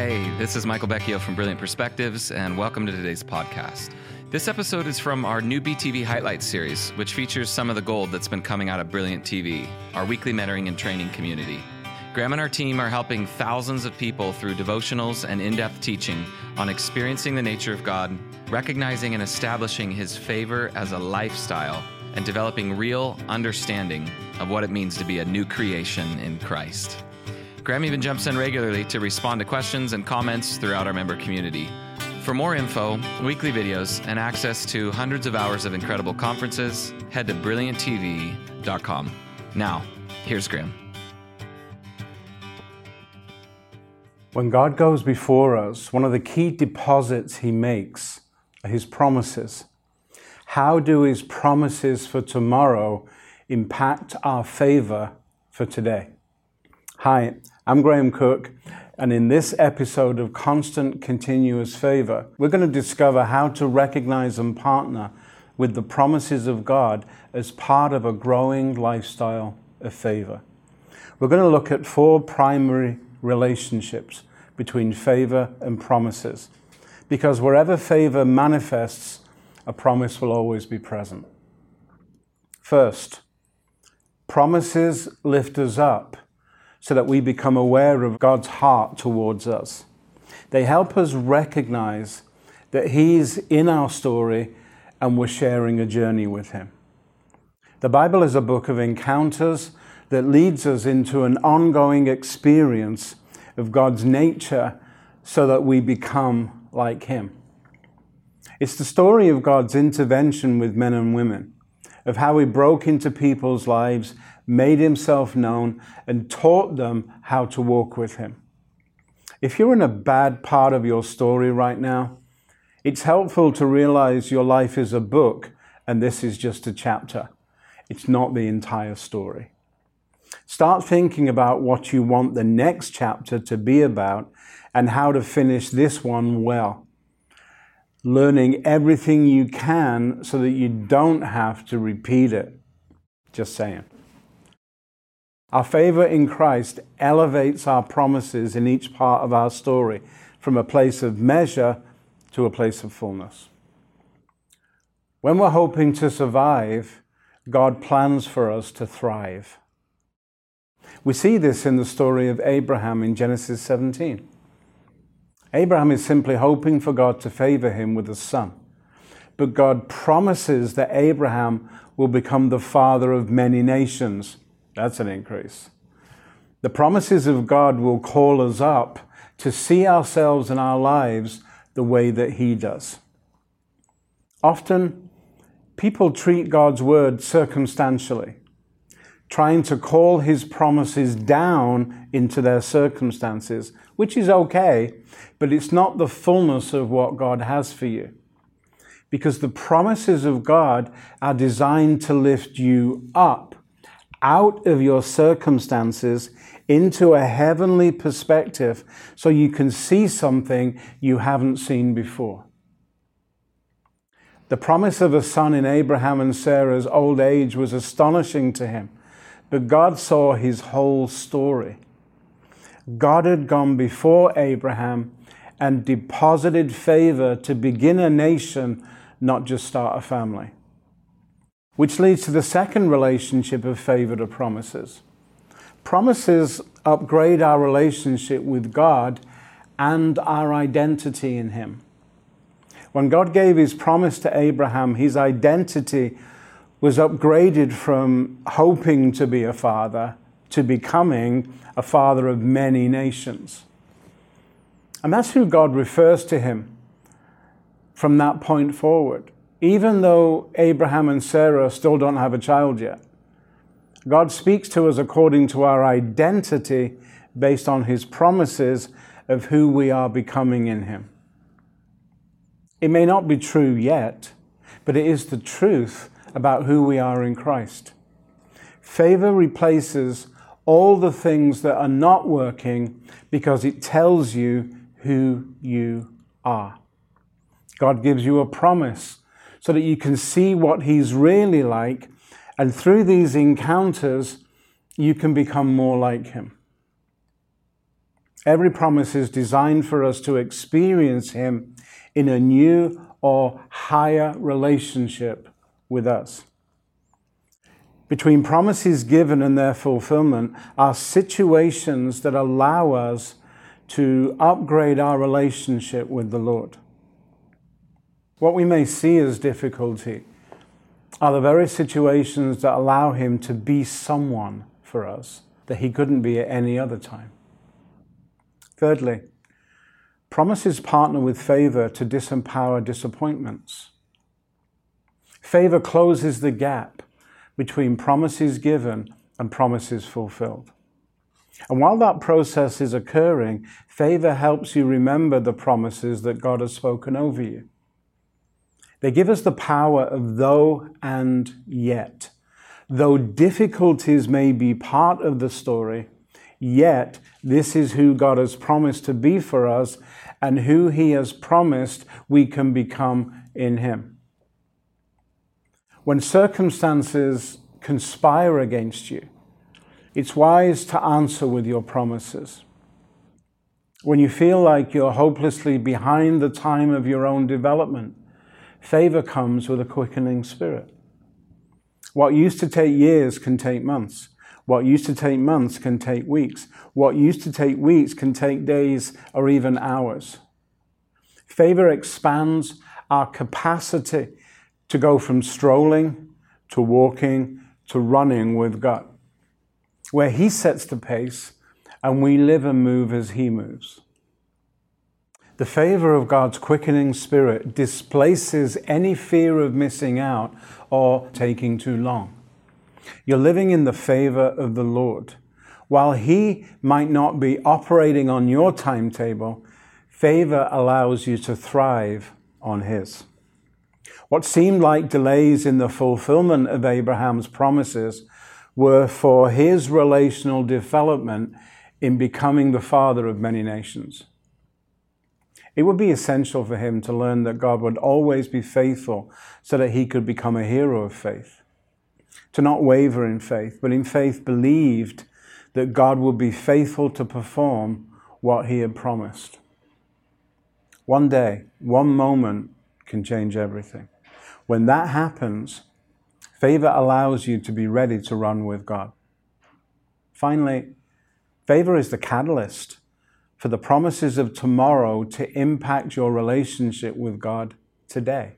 Hey, this is Michael Becchio from Brilliant Perspectives, and welcome to today's podcast. This episode is from our new BTV Highlights series, which features some of the gold that's been coming out of Brilliant TV, our weekly mentoring and training community. Graham and our team are helping thousands of people through devotionals and in depth teaching on experiencing the nature of God, recognizing and establishing His favor as a lifestyle, and developing real understanding of what it means to be a new creation in Christ. Graham even jumps in regularly to respond to questions and comments throughout our member community. For more info, weekly videos, and access to hundreds of hours of incredible conferences, head to brillianttv.com. Now, here's Graham. When God goes before us, one of the key deposits he makes are his promises. How do his promises for tomorrow impact our favor for today? Hi, I'm Graham Cooke, and in this episode of Constant Continuous Favor, we're going to discover how to recognize and partner with the promises of God as part of a growing lifestyle of favor. We're going to look at four primary relationships between favor and promises, because wherever favor manifests, a promise will always be present. First, promises lift us up so that we become aware of God's heart towards us. They help us recognize that He's in our story and we're sharing a journey with Him. The Bible is a book of encounters that leads us into an ongoing experience of God's nature so that we become like Him. It's the story of God's intervention with men and women, of how He broke into people's lives made himself known, and taught them how to walk with him. If you're in a bad part of your story right now, it's helpful to realize your life is a book and this is just a chapter. It's not the entire story. Start thinking about what you want the next chapter to be about and how to finish this one well. Learning everything you can so that you don't have to repeat it. Just saying. Our favor in Christ elevates our promises in each part of our story from a place of measure to a place of fullness. When we're hoping to survive, God plans for us to thrive. We see this in the story of Abraham in Genesis 17. Abraham is simply hoping for God to favor him with a son. But God promises that Abraham will become the father of many nations that's an increase. The promises of God will call us up to see ourselves and our lives the way that He does. Often, people treat God's word circumstantially, trying to call His promises down into their circumstances, which is okay, but it's not the fullness of what God has for you. Because the promises of God are designed to lift you up out of your circumstances into a heavenly perspective so you can see something you haven't seen before. The promise of a son in Abraham and Sarah's old age was astonishing to him, but God saw his whole story. God had gone before Abraham and deposited favor to begin a nation, not just start a family. Which leads to the second relationship of favor to promises. Promises upgrade our relationship with God and our identity in Him. When God gave His promise to Abraham, his identity was upgraded from hoping to be a father to becoming a father of many nations. And that's who God refers to him from that point forward even though Abraham and Sarah still don't have a child yet. God speaks to us according to our identity based on his promises of who we are becoming in him. It may not be true yet, but it is the truth about who we are in Christ. Favor replaces all the things that are not working because it tells you who you are. God gives you a promise so that you can see what he's really like. And through these encounters, you can become more like him. Every promise is designed for us to experience Him in a new or higher relationship with us. Between promises given and their fulfillment are situations that allow us to upgrade our relationship with the Lord. What we may see as difficulty are the very situations that allow Him to be someone for us that He couldn't be at any other time. Thirdly, promises partner with favor to disempower disappointments. Favor closes the gap between promises given and promises fulfilled. And while that process is occurring, favor helps you remember the promises that God has spoken over you. They give us the power of though and yet. Though difficulties may be part of the story, Yet, this is who God has promised to be for us and who He has promised we can become in Him. When circumstances conspire against you, it's wise to answer with your promises. When you feel like you're hopelessly behind the time of your own development, favor comes with a quickening spirit. What used to take years can take months. What used to take months can take weeks. What used to take weeks can take days or even hours. Favor expands our capacity to go from strolling to walking to running with God, where He sets the pace and we live and move as He moves. The favor of God's quickening spirit displaces any fear of missing out or taking too long. You're living in the favor of the Lord. While He might not be operating on your timetable, favor allows you to thrive on His. What seemed like delays in the fulfillment of Abraham's promises were for his relational development in becoming the father of many nations. It would be essential for him to learn that God would always be faithful so that he could become a hero of faith to not waver in faith, but in faith believed that God would be faithful to perform what he had promised. One day, one moment can change everything. When that happens, favor allows you to be ready to run with God. Finally, favor is the catalyst for the promises of tomorrow to impact your relationship with God today.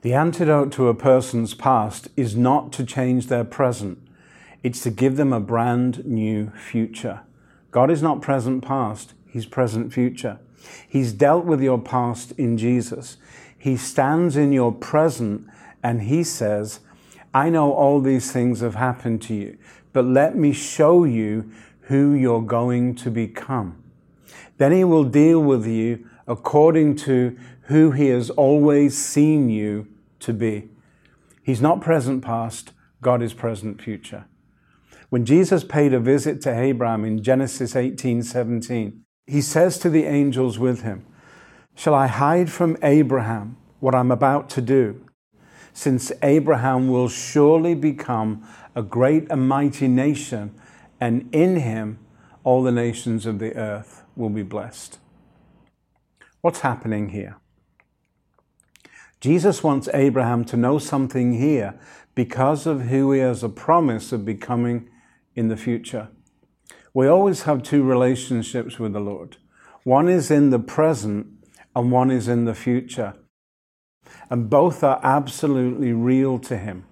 The antidote to a person's past is not to change their present, it's to give them a brand new future. God is not present past, He's present future. He's dealt with your past in Jesus. He stands in your present and He says, I know all these things have happened to you, but let me show you who you're going to become. Then He will deal with you according to who He has always seen you to be. He's not present past, God is present future. When Jesus paid a visit to Abraham in Genesis 18 17, he says to the angels with him, Shall I hide from Abraham what I'm about to do? Since Abraham will surely become a great and mighty nation, and in him all the nations of the earth will be blessed. What's happening here? Jesus wants Abraham to know something here because of who he has a promise of becoming in the future. We always have two relationships with the Lord. One is in the present and one is in the future. And both are absolutely real to him.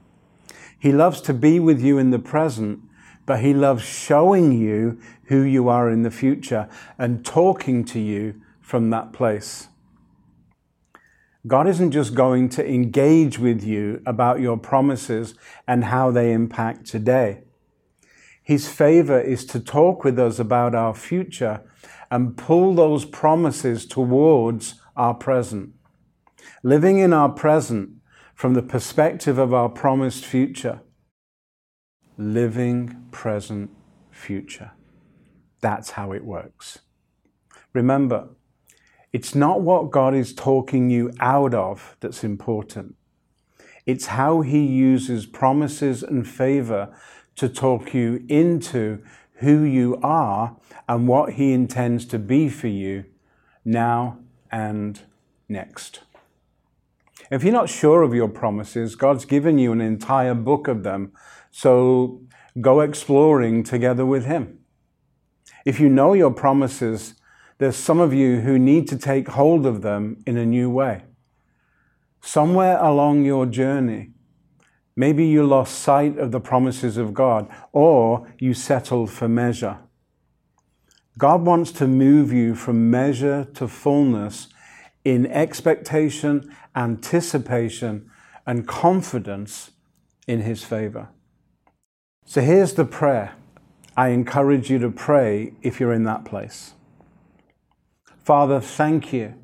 He loves to be with you in the present, but he loves showing you who you are in the future and talking to you from that place. God isn't just going to engage with you about your promises and how they impact today. His favor is to talk with us about our future and pull those promises towards our present. Living in our present from the perspective of our promised future. Living present future. That's how it works. Remember, it's not what God is talking you out of that's important. It's how He uses promises and favor to talk you into who you are and what He intends to be for you now and next. If you're not sure of your promises, God's given you an entire book of them, so go exploring together with Him. If you know your promises, there's some of you who need to take hold of them in a new way. Somewhere along your journey, maybe you lost sight of the promises of God or you settled for measure. God wants to move you from measure to fullness in expectation, anticipation, and confidence in His favor. So here's the prayer I encourage you to pray if you're in that place. Father, thank you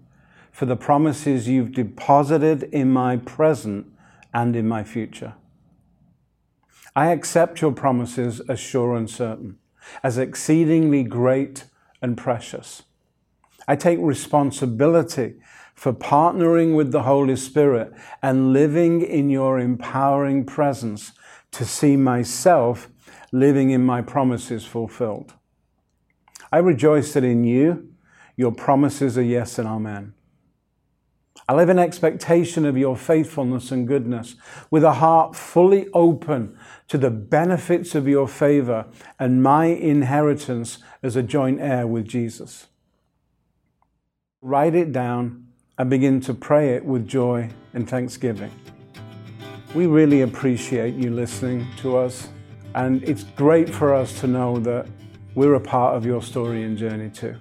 for the promises you've deposited in my present and in my future. I accept your promises as sure and certain, as exceedingly great and precious. I take responsibility for partnering with the Holy Spirit and living in your empowering presence to see myself living in my promises fulfilled. I rejoice that in you, your promises are yes and amen. I live in expectation of your faithfulness and goodness, with a heart fully open to the benefits of your favor and my inheritance as a joint heir with Jesus. Write it down and begin to pray it with joy and thanksgiving. We really appreciate you listening to us. And it's great for us to know that we're a part of your story and journey too.